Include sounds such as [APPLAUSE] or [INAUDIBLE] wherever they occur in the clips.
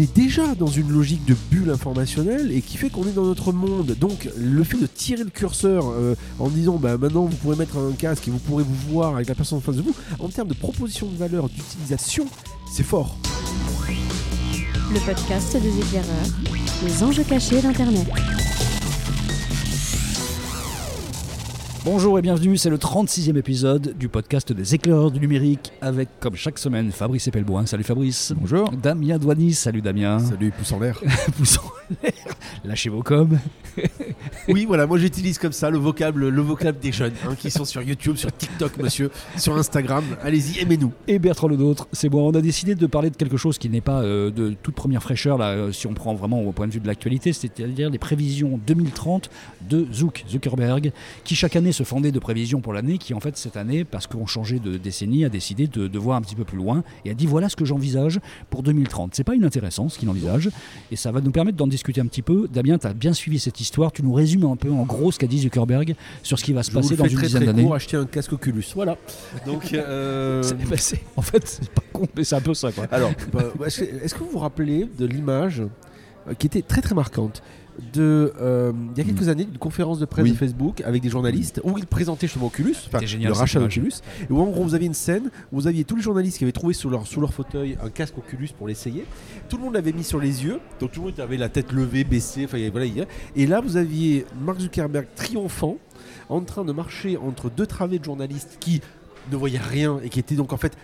est déjà dans une logique de bulle informationnelle et qui fait qu'on est dans notre monde. Donc le fait de tirer le curseur euh, en disant bah, maintenant vous pourrez mettre un casque et vous pourrez vous voir avec la personne en face de vous, en termes de proposition de valeur, d'utilisation, c'est fort. Le podcast des éclaireurs, les enjeux cachés d'Internet. Bonjour et bienvenue, c'est le 36e épisode du podcast des éclaireurs du numérique avec, comme chaque semaine, Fabrice Epelboin. Salut Fabrice. Bonjour. Damien Douanis. Salut Damien. Salut, pouce en l'air. [LAUGHS] pouce en l'air. Lâchez vos coms. Oui, voilà, moi j'utilise comme ça le vocable, le vocable des jeunes hein, qui sont sur YouTube, sur TikTok, monsieur, sur Instagram. Allez-y, aimez-nous. Et Bertrand Le Nôtre, c'est bon, on a décidé de parler de quelque chose qui n'est pas euh, de toute première fraîcheur, là, euh, si on prend vraiment au point de vue de l'actualité, c'est-à-dire les prévisions 2030 de Zuck, Zuckerberg, qui chaque année se fondait de prévisions pour l'année, qui en fait cette année, parce qu'on changeait de décennie, a décidé de, de, voir un petit peu plus loin et a dit voilà ce que j'envisage pour 2030. C'est pas inintéressant ce qu'il envisage, et ça va nous permettre d'en discuter un petit peu. Damien, tu as bien suivi cette histoire, tu nous résumes un peu en gros ce qu'a dit Zuckerberg sur ce qui va se Je passer dans une très, dizaine d'années. acheter un casque Oculus. Voilà. Donc, [LAUGHS] euh, bah, en fait, c'est pas con, mais c'est un peu ça quoi. alors, bah, est-ce que, est-ce que vous vous rappelez de l'image euh, qui était très très marquante? De euh, il y a quelques années une conférence de presse Oui. de Facebook avec des journalistes où ils présentaient justement Oculus, génial, le rachat d'Oculus, et où en gros vous aviez une scène où vous aviez tous les journalistes qui avaient trouvé sous leur, sous leur fauteuil un casque Oculus pour l'essayer. Tout le monde l'avait mis sur les yeux, donc tout le monde avait la tête levée, baissée, enfin voilà. Et là vous aviez Mark Zuckerberg triomphant en train de marcher entre deux travées de journalistes qui ne voyaient rien et qui étaient donc en fait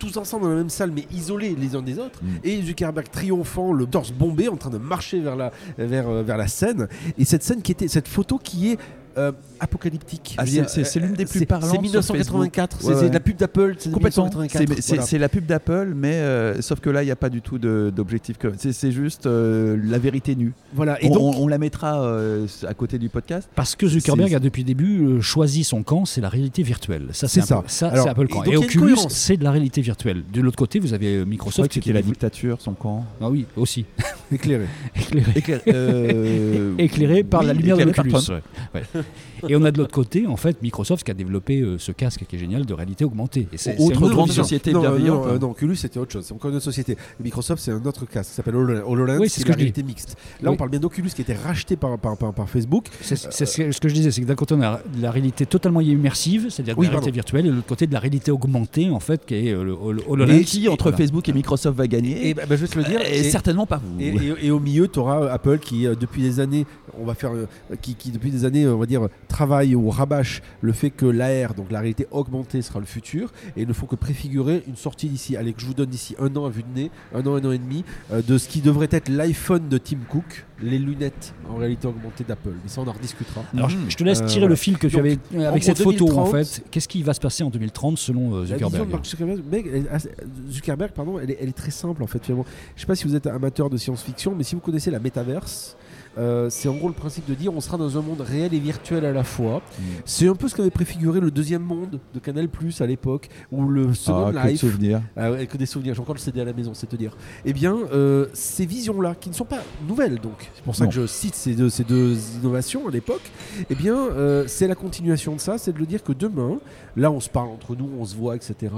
tous ensemble dans la même salle mais isolés les uns des autres Mm. et Zuckerberg triomphant le torse bombé en train de marcher vers la, vers, euh, vers la scène et cette scène qui était cette photo qui est euh, apocalyptique Ah, c'est- l'une des plus c'est- parlantes c'est sur 1984 Facebook. c'est Ouais, c'est de la ouais. pub d'Apple Complètement. 1984 C'est voilà. la pub d'Apple, mais euh, sauf que là, il n'y a pas du tout d'objectif. C'est juste euh, la vérité nue. Voilà. et on, donc on- on la mettra euh, à côté du podcast. Parce que Zuckerberg a depuis le début euh, choisi son camp, c'est la réalité virtuelle. Ça, c'est ça. ça, c'est un peu le et camp. donc, Et, Oculus, c'est de la réalité virtuelle. De l'autre côté, vous avez euh, Microsoft qui c'était la dictature, son camp. Ah oui, aussi. [LAUGHS] [LAUGHS] éclairé Éclairé. Éclair- euh, [LAUGHS] Éclairé par la lumière de l'Oculus. Ouais. Et on a de l'autre côté, en fait, Microsoft qui a développé euh, ce casque qui est génial de réalité augmentée. Et c'est- Autre une autre grande vision. société non, bienveillante, non, euh, hein. non, Oculus c'était autre chose c'est encore une autre société Microsoft c'est un autre casque qui s'appelle HoloLens HoloLens, Oui, c'est qui ce la réalité mixte là Oui. on parle bien d'Oculus qui était racheté par, par, par, par Facebook C'est ce que- je disais, c'est que d'un côté on a la réalité totalement immersive, c'est-à-dire de Oui, la réalité pardon. virtuelle, et de l'autre côté de la réalité augmentée, en fait, qui est euh, le Hol- Et HoloLens. qui, entre Voilà. Facebook et Microsoft, va gagner et bah, bah, je vais te le dire Et certainement pas vous. Et, et- et au milieu, tu auras Apple qui, depuis des années, on va faire, qui, qui, depuis des années, on va dire, travaille ou rabâche le fait que l'AR, donc la réalité augmentée, sera le futur, et ne font que préfigurer une sortie d'ici. Allez, que je vous donne d'ici un an à vue de nez, un an, un an et demi, euh, de ce qui devrait être l'iPhone de Tim Cook, les lunettes en réalité augmentée d'Apple. Mais ça, on en rediscutera. Alors, je- je te laisse Euh, tirer le fil que tu Donc, avais euh, avec cette photo, en 2030, fait. Qu'est-ce qui va se passer en 2030 selon euh, Zuckerberg Mark Zuckerberg, mec, elle est assez- Zuckerberg, pardon, elle est, elle est très simple en fait. Finalement. Je sais pas si vous êtes amateur de science-fiction, mais si vous connaissez la métaverse, euh, c'est en gros le principe de dire on sera dans un monde réel et virtuel à la fois. Mm. C'est un peu ce qu'avait préfiguré le deuxième monde de Canal Plus à l'époque, ou le Second Ah, que Life. souvenirs. Ah ouais, que des souvenirs, j'ai encore le CD à la maison, c'est te dire. Eh bien, euh, ces visions-là, qui ne sont pas nouvelles, donc, c'est pour ça Non. que je cite ces deux, ces deux innovations à l'époque, eh bien, euh, c'est la continuation de ça, c'est de le dire que demain, là, on se parle entre nous, on se voit, etc.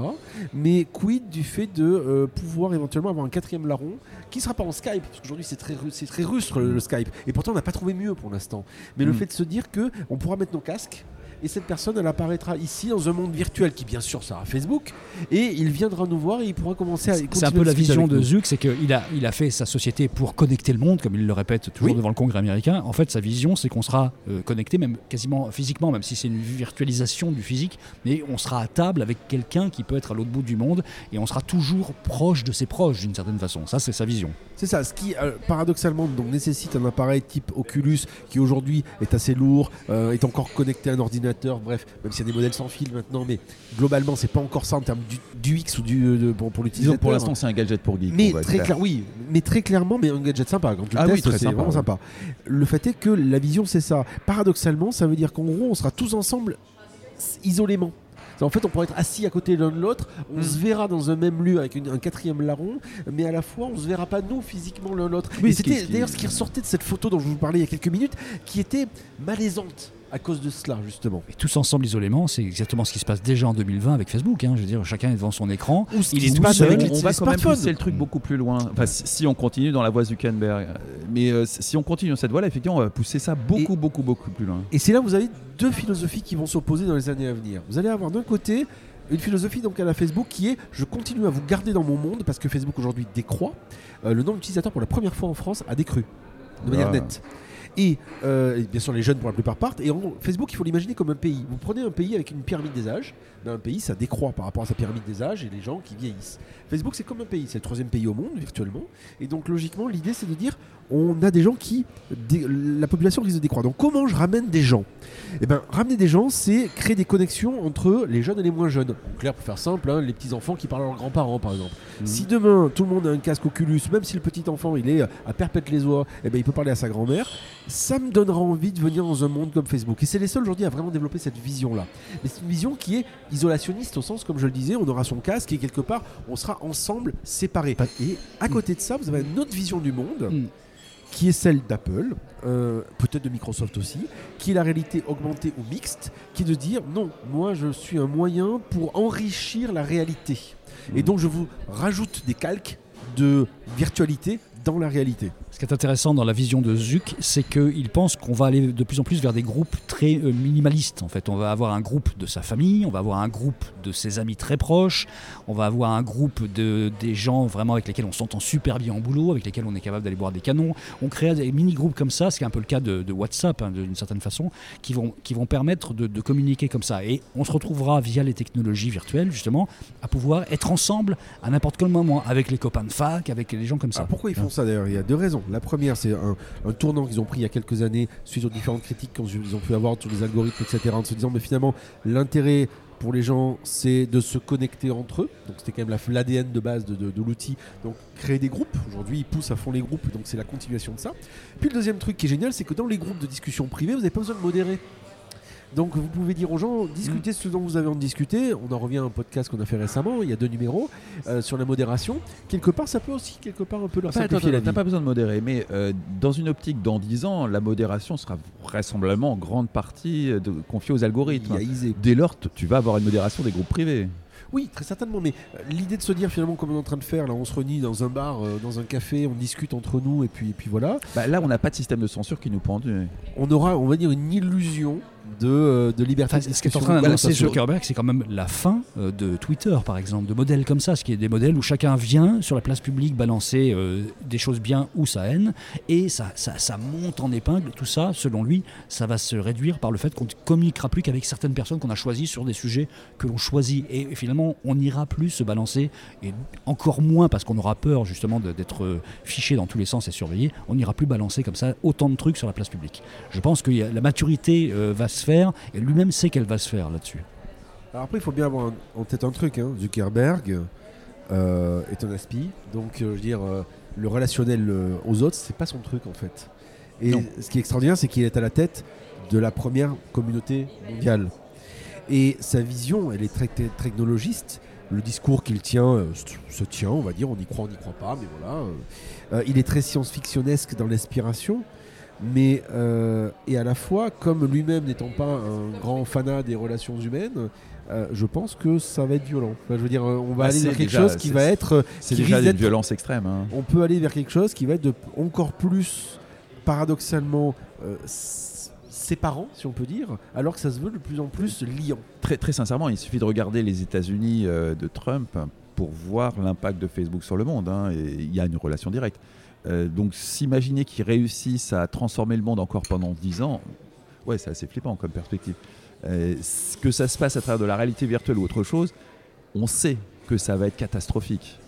Mais quid du fait de pouvoir éventuellement avoir un quatrième larron qui ne sera pas en Skype, parce qu'aujourd'hui, c'est très, ru- c'est très rustre le, le Skype, et pourtant, on n'a pas trouvé mieux pour l'instant. Mais le Mm. fait de se dire que on pourra mettre nos casques. Et cette personne, elle apparaîtra ici dans un monde virtuel qui, bien sûr, sera Facebook. Et il viendra nous voir et il pourra commencer à. C'est un peu la vision de. Zuck, c'est qu'il a, il a fait sa société pour connecter le monde, comme il le répète toujours Oui. devant le Congrès américain. En fait, sa vision, c'est qu'on sera euh, connecté, même quasiment physiquement, même si c'est une virtualisation du physique, mais on sera à table avec quelqu'un qui peut être à l'autre bout du monde, et on sera toujours proche de ses proches d'une certaine façon. Ça, c'est sa vision. C'est ça, ce qui euh, paradoxalement donc, nécessite un appareil type Oculus qui aujourd'hui est assez lourd, euh, est encore connecté à un ordinateur, bref, même s'il y a des modèles sans fil maintenant, mais globalement c'est pas encore ça en termes du, du X ou du, euh, de- pour, pour l'utilisateur. pour l'instant, c'est un gadget pour geek. Mais très clair, oui, mais très clairement, mais un gadget sympa. Quand tu le Ah oui, testes, très c'est vraiment oui. sympa. Le fait est que la vision, c'est ça. Paradoxalement, ça veut dire qu'en gros, on sera tous ensemble isolément. En fait, on pourra être assis à côté l'un de l'autre, on Mm. se verra dans un même lieu avec une- un quatrième larron, mais à la fois, on se verra pas nous physiquement l'un l'autre. Oui, c'était d'ailleurs ce qui ressortait de cette photo dont je vous parlais il y a quelques minutes, qui était malaisante à cause de cela, justement. Et tous ensemble isolément, c'est exactement ce qui se passe déjà en 2020 avec Facebook. hein. Je veux dire, chacun est devant son écran. Ou ce Il est se tout passe seul. avec les on va quand même pousser le truc beaucoup plus loin. Enfin, si, si on continue dans la voie Zuckerberg. Mais euh, si on continue dans cette voie-là, effectivement, on va pousser ça beaucoup, beaucoup, beaucoup plus loin. Et c'est là où vous avez deux philosophies qui vont s'opposer dans les années à venir. Vous allez avoir d'un côté une philosophie donc à la Facebook qui est je continue à vous garder dans mon monde parce que Facebook aujourd'hui décroît. Euh, le nombre d'utilisateurs pour la première fois en France a décru de manière Ah. Et, euh, et bien sûr les jeunes pour la plupart partent. Et en gros, Facebook il faut l'imaginer comme un pays. Vous prenez un pays avec une pyramide des âges. Ben, un pays ça décroît par rapport à sa pyramide des âges et les gens qui vieillissent. Facebook c'est comme un pays, c'est le troisième pays au monde virtuellement. Et donc logiquement l'idée c'est de dire on a des gens qui la population risque de décroître. Donc comment je ramène des gens? Eh ben, ramener des gens, c'est créer des connexions entre les jeunes et les moins jeunes. En clair, pour faire simple, hein, les petits enfants qui parlent à leurs grands-parents, par exemple. Si demain tout le monde a un casque Oculus, même si le petit enfant il est à perpète les oies, eh ben, il peut parler à sa grand-mère. Ça me donnera envie de venir dans un monde comme Facebook. Et c'est les seuls aujourd'hui à vraiment développer cette vision-là. Mais c'est une vision qui est isolationniste au sens, comme je le disais, on aura son casque et quelque part on sera ensemble séparés. Et à côté de ça, vous avez une autre vision du monde Mm. qui est celle d'Apple, euh, peut-être de Microsoft aussi, qui est la réalité augmentée ou mixte, qui est de dire non, moi je suis un moyen pour enrichir la réalité. Et donc je vous rajoute des calques de virtualité dans la réalité. Ce qui est intéressant dans la vision de Zuck, c'est qu'il pense qu'on va aller de plus en plus vers des groupes très euh, minimalistes. En fait, on va avoir un groupe de sa famille, on va avoir un groupe de ses amis très proches, on va avoir un groupe de des gens vraiment avec lesquels on s'entend super bien en boulot, avec lesquels on est capable d'aller boire des canons. On crée des mini-groupes comme ça, ce qui est un peu le cas de, de WhatsApp hein, d'une certaine façon, qui vont, qui vont permettre de, de communiquer comme ça. Et on se retrouvera via les technologies virtuelles, justement, à pouvoir être ensemble à n'importe quel moment, avec les copains de fac, avec les gens comme ça. Alors pourquoi ils font ça d'ailleurs? Il y a deux raisons. La première, c'est un, tournant qu'ils ont pris il y a quelques années suite aux différentes critiques qu'ils ont pu avoir sur les algorithmes, etc. En se disant, mais finalement, l'intérêt pour les gens, c'est de se connecter entre eux. Donc c'était quand même la- l'ADN de base de, de- de l'outil. Donc créer des groupes. Aujourd'hui, ils poussent à fond les groupes, donc c'est la continuation de ça. Puis le deuxième truc qui est génial, c'est que dans les groupes de discussion privée, vous n'avez pas besoin de modérer. Donc vous pouvez dire aux gens, discutez ce dont vous avez envie de discuter. On en revient à un podcast qu'on a fait récemment, il y a deux numéros, euh, sur la modération. Quelque part, ça peut aussi, quelque part, un peu leur simplifier la attends, t'as vie. pas besoin de modérer, mais euh, dans une optique dans 10 ans, la modération sera vraisemblablement en grande partie euh, de- confiée aux algorithmes. Dès lors, tu vas avoir une modération des groupes privés. Oui, très certainement, mais l'idée de se dire finalement comme on est en train de faire, là on se réunit dans un bar, euh, dans un café, on discute entre nous et puis, et puis voilà, Bah, là, on n'a pas de système de censure qui nous pendule. on aura, on va dire, une illusion de, euh, de liberté. Enfin, ce qui est en train d'annoncer Zuckerberg, c'est quand même la fin euh, de Twitter, par exemple, de modèles comme ça, ce qui est des modèles où chacun vient sur la place publique balancer euh, des choses bien ou sa haine, et ça, ça, ça monte en épingle. Tout ça, selon lui, ça va se réduire par le fait qu'on ne communiquera plus qu'avec certaines personnes qu'on a choisies sur des sujets que l'on choisit. Et finalement, on n'ira plus se balancer, et encore moins parce qu'on aura peur justement d'être fiché dans tous les sens et surveillé, on n'ira plus balancer comme ça autant de trucs sur la place publique. Je pense que la maturité euh, va se faire, et lui-même sait qu'elle va se faire là-dessus. Alors après, il faut bien avoir en- tête un truc. hein. Zuckerberg euh, est un aspi, donc euh, je veux dire, euh, le relationnel aux autres, c'est pas son truc en fait. Et Non. ce qui est extraordinaire, c'est qu'il est à la tête de la première communauté mondiale. Et sa vision, elle est très te- technologiste. Le discours qu'il tient se- tient, on va dire, on y croit, on n'y croit pas, mais voilà. il est très science-fictionnesque dans l'inspiration, mais euh, et à la fois, comme lui-même n'étant pas un grand fanat des relations humaines, euh, je pense que ça va être violent. Enfin, je veux dire, on va Ah, aller vers quelque déjà- chose qui va être, euh, C'est déjà une violence extrême. hein. on peut aller vers quelque chose qui va être de, encore plus paradoxalement euh, séparant, si on peut dire, alors que ça se veut de plus en plus liant. Très, très sincèrement, il suffit de regarder les États-Unis de Trump pour voir l'impact de Facebook sur le monde. hein, et il y a une relation directe. Euh, donc, s'imaginer qu'ils réussissent à transformer le monde encore pendant 10 ans, ouais, c'est assez flippant comme perspective. Euh, que ça se passe à travers de la réalité virtuelle ou autre chose, on sait que ça va être catastrophique.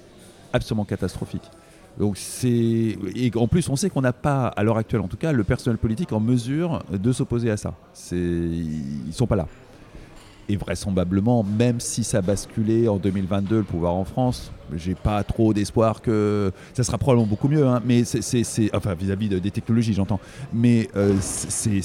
Absolument catastrophique. Donc c'est et en plus on sait qu'on n'a pas à l'heure actuelle en tout cas le personnel politique en mesure de s'opposer à ça. C'est ils sont pas là. Et vraisemblablement, même si ça basculait en 2022 le pouvoir en France, j'ai pas trop d'espoir que ça sera probablement beaucoup mieux. hein, mais c'est, enfin vis-à-vis de- des technologies, j'entends. Mais euh, c'est,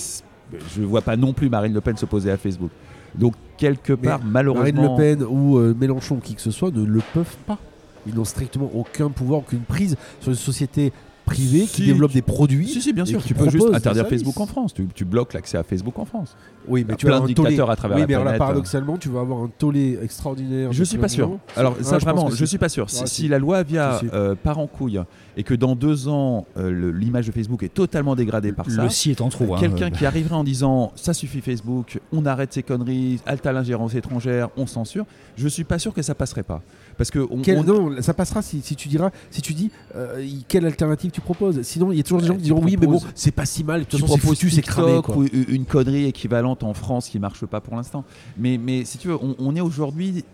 je vois pas non plus Marine Le Pen s'opposer à Facebook. Donc quelque Mais part, malheureusement, Marine Le Pen ou euh, Mélenchon, qui que ce soit, ne le peuvent pas. Ils n'ont strictement aucun pouvoir, aucune prise sur une société privés qui Si, développent tu- des produits. Si, si, bien sûr. qui Tu peux juste interdire. Facebook en France. Tu, tu bloques l'accès à Facebook en France. Oui, mais tu plein as de un tollé. dictateurs à travers oui, la mais alors là, planète. paradoxalement, tu vas avoir un tollé extraordinaire. Je de suis pas plein de sûr. Alors Ah, ça vraiment, je si. suis pas sûr. Si, Ah, si si. la loi si. euh, part en couille et que dans deux ans euh, l'image de Facebook est totalement dégradée par ça, Le si est en trop. hein. quelqu'un qui arriverait en disant ça suffit Facebook, on arrête ces conneries, halte à l'ingérence étrangère, on censure, je suis pas sûr que ça passerait pas. Parce que on, Quel- on- non, ça passera si, si tu diras, si tu dis euh, quelle alternative tu proposes? Sinon, il y a toujours des gens qui Tu diront oui, mais bon, c'est pas si mal. De tu toute façon, c'est proposes foutu, c'est cramé. TikTok Quoi. ou une connerie équivalente en France qui marche pas pour l'instant. Mais, mais si tu veux, on, on est aujourd'hui,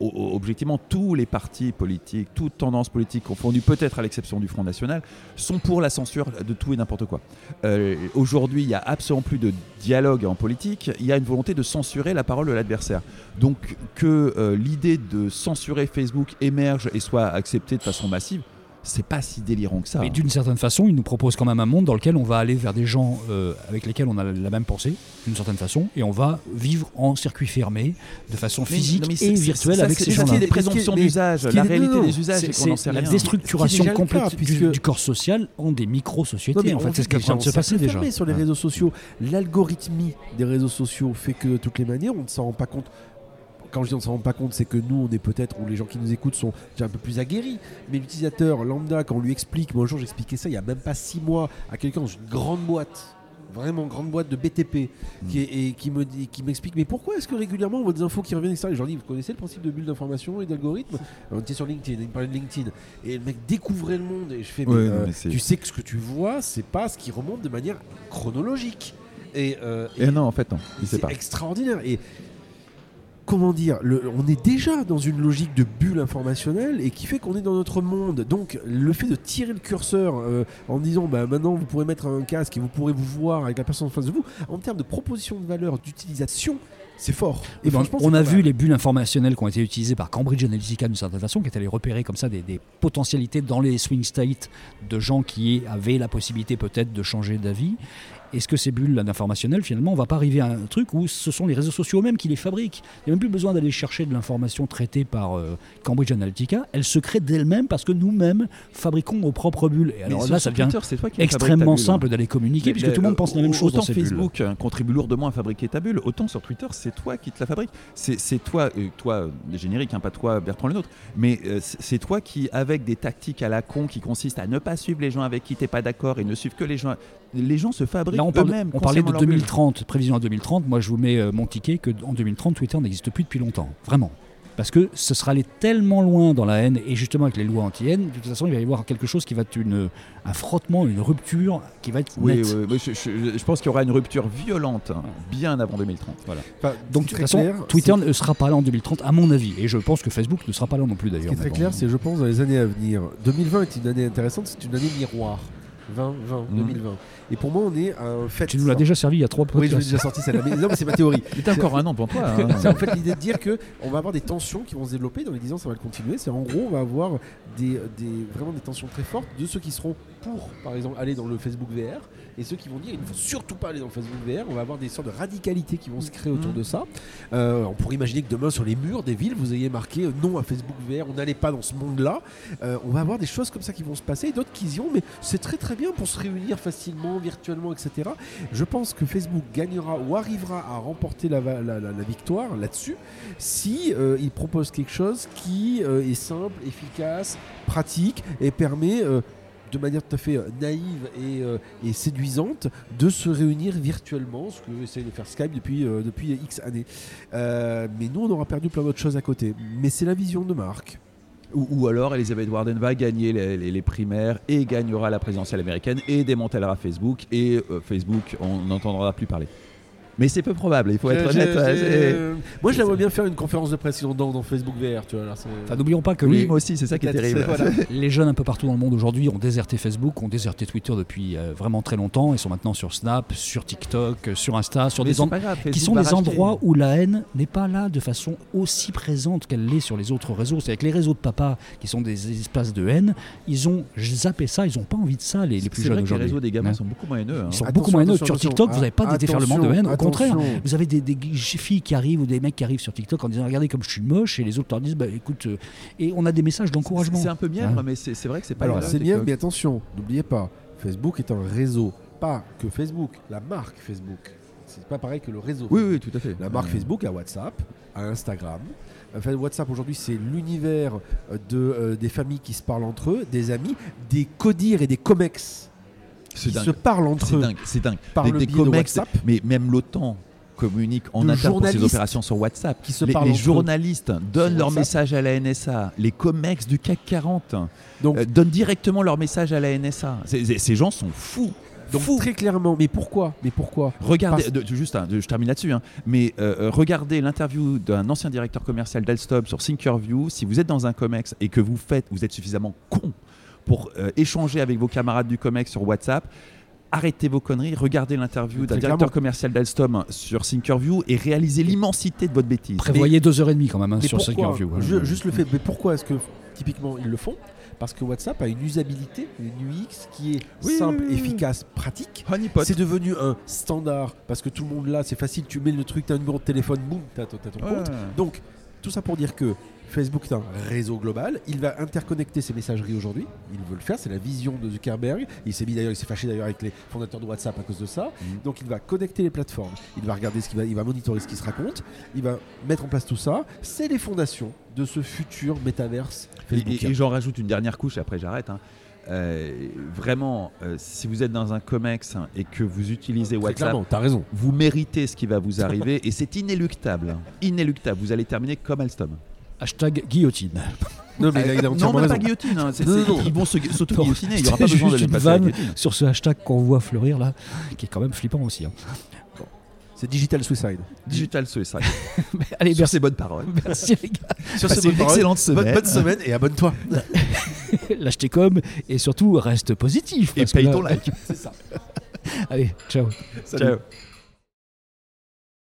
objectivement, tous les partis politiques, toutes tendances politiques confondues, peut-être à l'exception du Front National, sont pour la censure de tout et n'importe quoi. Euh, aujourd'hui, il n'y a absolument plus de dialogue en politique, il y a une volonté de censurer la parole de l'adversaire. Donc que euh, l'idée de censurer Facebook émerge et soit acceptée de façon massive, c'est pas si délirant que ça. Mais d'une certaine façon, il nous propose quand même un monde dans lequel on va aller vers des gens euh, avec lesquels on a la même pensée, d'une certaine façon, et on va vivre en circuit fermé, de façon Mais- physique non, mais et virtuelle avec ces gens-là. c'est des présomptions d'usage. La réalité non, non, des usages, C'est la rien. déstructuration complète cas, du, puisque- du corps social en des micro-sociétés. Non, mais en fait, c'est ce qui est en déjà train de se passer déjà. sur les réseaux sociaux. L'algorithmie des réseaux sociaux fait que de toutes les manières, on ne s'en rend pas compte. Quand je dis on ne s'en rend pas compte, c'est que nous, on est peut-être, ou les gens qui nous écoutent sont déjà un peu plus aguerris. Mais l'utilisateur lambda, quand on lui explique, moi un jour j'expliquais ça il y a même pas six mois à quelqu'un dans une grande boîte, vraiment grande boîte de BTP, qui, est- et qui me dit, qui m'explique, mais pourquoi est-ce que régulièrement on voit des infos qui reviennent, etc. Et je leur dis, vous connaissez le principe de bulle d'information et d'algorithme? On était sur LinkedIn, il me parlait de LinkedIn. Et le mec découvrait le monde, et je fais, mais, Ouais, euh, mais tu sais que ce que tu vois, c'est pas ce qui remonte de manière chronologique. Et, euh, Et non, en fait, non, c'est pas. extraordinaire. Et comment dire, le- on est déjà dans une logique de bulle informationnelle et qui fait qu'on est dans notre monde. Donc le fait de tirer le curseur euh, en disant bah, maintenant vous pourrez mettre un casque et vous pourrez vous voir avec la personne en face de vous, en termes de proposition de valeur, d'utilisation, c'est fort. Et ben, on a vu les bulles informationnelles qui ont été utilisées par Cambridge Analytica d'une certaine façon, qui est allé repérer comme ça des, des potentialités dans les swing states de gens qui avaient la possibilité peut-être de changer d'avis. Est-ce que ces bulles informationnelles, finalement, on va pas arriver à un truc où ce sont les réseaux sociaux eux-mêmes qui les fabriquent? Il n'y a même plus besoin d'aller chercher de l'information traitée par euh, Cambridge Analytica. Elle se crée d'elle-même parce que nous-mêmes fabriquons nos propres bulles. Et alors Mais là, ça devient extrêmement simple d'aller communiquer Mais- puisque tout le monde pense la même chose dans Autant ces bulles. Facebook euh, contribue lourdement à fabriquer ta bulle, autant sur Twitter, c'est toi qui te la fabrique. C'est toi, euh, toi, euh, les génériques, hein, pas toi, Bertrand Lenôtre, mais euh, c'est toi qui, avec des tactiques à la con qui consistent à ne pas suivre les gens avec qui t'es pas d'accord et ne suivre que les gens. Les gens se fabriquent Là, on, parle- eux-mêmes. on parlait de concernant leur bulle. 2030, prévision à 2030. Moi, je vous mets euh, mon ticket que en 2030, Twitter n'existe plus depuis longtemps. Vraiment. Parce que ce sera allé tellement loin dans la haine, et justement avec les lois anti-haine, de toute façon, il va y avoir quelque chose qui va être une, un frottement, une rupture qui va être Oui, nette. oui, oui, je, je- je pense qu'il y aura une rupture violente hein, bien avant 2030. Voilà. Enfin, Donc, ce de toute façon, clair, Twitter ne sera pas là en 2030, à mon avis. Et je pense que Facebook ne sera pas là non plus, Ce d'ailleurs. qui est très clair, c'est je pense dans les années à venir. 2020 est une année intéressante, c'est une année miroir. 20, 20, Mhm. 2020. Et pour moi, on est à un fait. Tu nous l'as déjà servi il y a trois Oui, je l'ai podcasts. déjà sorti celle-là. Mais non, mais c'est ma théorie. [LAUGHS] Il était encore un an devant toi. hein. C'est en fait l'idée de dire que on va avoir des tensions qui vont se développer dans les 10 ans, ça va le continuer. C'est en gros, on va avoir des, des- vraiment des tensions très fortes de ceux qui seront pour, par exemple, aller dans le Facebook VR et ceux qui vont dire il ne faut surtout pas aller dans le Facebook VR. On va avoir des sortes de radicalités qui vont se créer autour Mhm. de ça. Euh, on pourrait imaginer que demain, sur les murs des villes, vous ayez marqué euh, non à Facebook VR, on n'allait pas dans ce monde-là. Euh, on va avoir des choses comme ça qui vont se passer, et d'autres qui y ont, mais c'est très très bien pour se réunir facilement, virtuellement, etc. Je pense que Facebook gagnera ou arrivera à remporter la, victoire là-dessus si euh, il propose quelque chose qui euh, est simple, efficace, pratique et permet euh, de manière tout à fait naïve et, séduisante de se réunir virtuellement, ce que essaye de faire Skype depuis, depuis X années. Mais nous, on aura perdu plein d'autres choses à côté. Mais c'est la vision de Marc. Ou, alors Elisabeth Warren va gagner les primaires et gagnera la présidentielle américaine et démantèlera Facebook et euh, Facebook on n'entendra plus parler. Mais c'est peu probable, il faut être honnête. ouais, Moi, je la vois bien faire une conférence de presse dans, dans Facebook VR. Tu vois, Enfin, N'oublions pas que Oui, les, moi aussi, c'est ça qui est terrible. c'est- voilà. [LAUGHS] Les jeunes un peu partout dans le monde aujourd'hui ont déserté Facebook, ont déserté Twitter depuis euh, vraiment très longtemps. Ils sont maintenant sur Snap, sur TikTok, euh, sur Insta, sur Mais des c'est en- pas grave, qui sont des racheter. endroits où la haine n'est pas là de façon aussi présente qu'elle l'est sur les autres réseaux. C'est avec les réseaux de papa qui sont des espaces de haine, ils ont zappé ça, ils n'ont pas envie de ça, les, les plus jeunes que les aujourd'hui. réseaux des gamins Ouais. sont beaucoup moins haineux. hein. Ils sont Attention, beaucoup moins haineux. Sur. TikTok, vous n'avez pas des déferlements de haine. Au contraire. Vous avez des, des filles qui arrivent ou des mecs qui arrivent sur TikTok en disant regardez comme je suis moche et les autres leur disent bah écoute euh, et on a des messages d'encouragement. C'est un peu mièvre, Hein. mais c'est c'est vrai que c'est pas Alors, c'est bien, TikTok. mais attention, n'oubliez pas, Facebook est un réseau. Pas que Facebook, la marque Facebook. C'est pas pareil que le réseau. Oui, oui, tout à fait. La marque Facebook a WhatsApp, a Instagram. Enfin, WhatsApp aujourd'hui, c'est l'univers euh, de, euh, des familles qui se parlent entre eux, des amis, des codires et des comex qui dingue. se parlent entre C'est eux dingue, c'est dingue. Des- comex. Mais même l'OTAN communique en interne pour ses opérations sur WhatsApp. qui se les parlent les eux. journalistes donnent leur message à la NSA. Les comex du CAC 40 Donc, euh, donnent directement leur message à la NSA. C'est- c'est- ces gens sont fous. donc très clairement, mais pourquoi? Mais pourquoi? Regardez, Parce- de- de- juste, hein, de- je termine là-dessus, hein, mais euh, euh, regardez l'interview d'un ancien directeur commercial d'Alstom sur Thinkerview. Si vous êtes dans un COMEX et que vous faites, vous êtes suffisamment con pour euh, échanger avec vos camarades du COMEX sur WhatsApp, arrêtez vos conneries, regardez l'interview d'un directeur clairement. commercial d'Alstom sur Thinkerview et réalisez l'immensité de votre bêtise. Prévoyez deux heures et demie quand même hein, sur pourquoi Secureview. hein. Je- Juste le fait, mais pourquoi est-ce que typiquement ils le font? Parce que WhatsApp a une usabilité, une UX qui est Oui, simple, oui, oui, oui. efficace, pratique. Honeypot. C'est devenu un standard parce que tout le monde l'a, c'est facile, tu mets le truc, t'as un numéro de téléphone, boum, t'as ton compte. Donc, tout ça pour dire que Facebook est un réseau global, il va interconnecter ses messageries aujourd'hui, il veut le faire, c'est la vision de Zuckerberg, il s'est mis d'ailleurs, il s'est fâché d'ailleurs avec les fondateurs de WhatsApp à cause de ça, Mhm. donc il va connecter les plateformes, il va regarder ce qu'il va, il va monitorer ce qui se raconte, il va mettre en place tout ça, c'est les fondations de ce futur métaverse Et, Facebook. et- et j'en rajoute une dernière couche, après j'arrête. hein. Euh, vraiment, euh, si vous êtes dans un COMEX hein, et que vous utilisez WhatsApp, t'as raison. vous méritez ce qui va vous arriver et c'est inéluctable. hein. Inéluctable. Vous allez terminer comme Alstom. Hashtag guillotine. Non mais il a non, entièrement même pas guillotine. hein. Non, non, non. Ils vont Non, s'auto-guillotiner. Il n'y aura pas besoin de les une vanne guillotine. sur ce hashtag qu'on voit fleurir là, qui est quand même flippant aussi. hein. C'est Digital Suicide. Digital Suicide. [LAUGHS] Allez, Sur merci, ces bonnes paroles. merci les gars. Sur Passez ces bonnes une paroles, excellente semaine. Bonne, bonne semaine et abonne-toi. [LAUGHS] Lâche tes coms et surtout reste positif. Et parce que paye là- ton like. [LAUGHS] C'est ça. Allez, ciao. Salut. Ciao.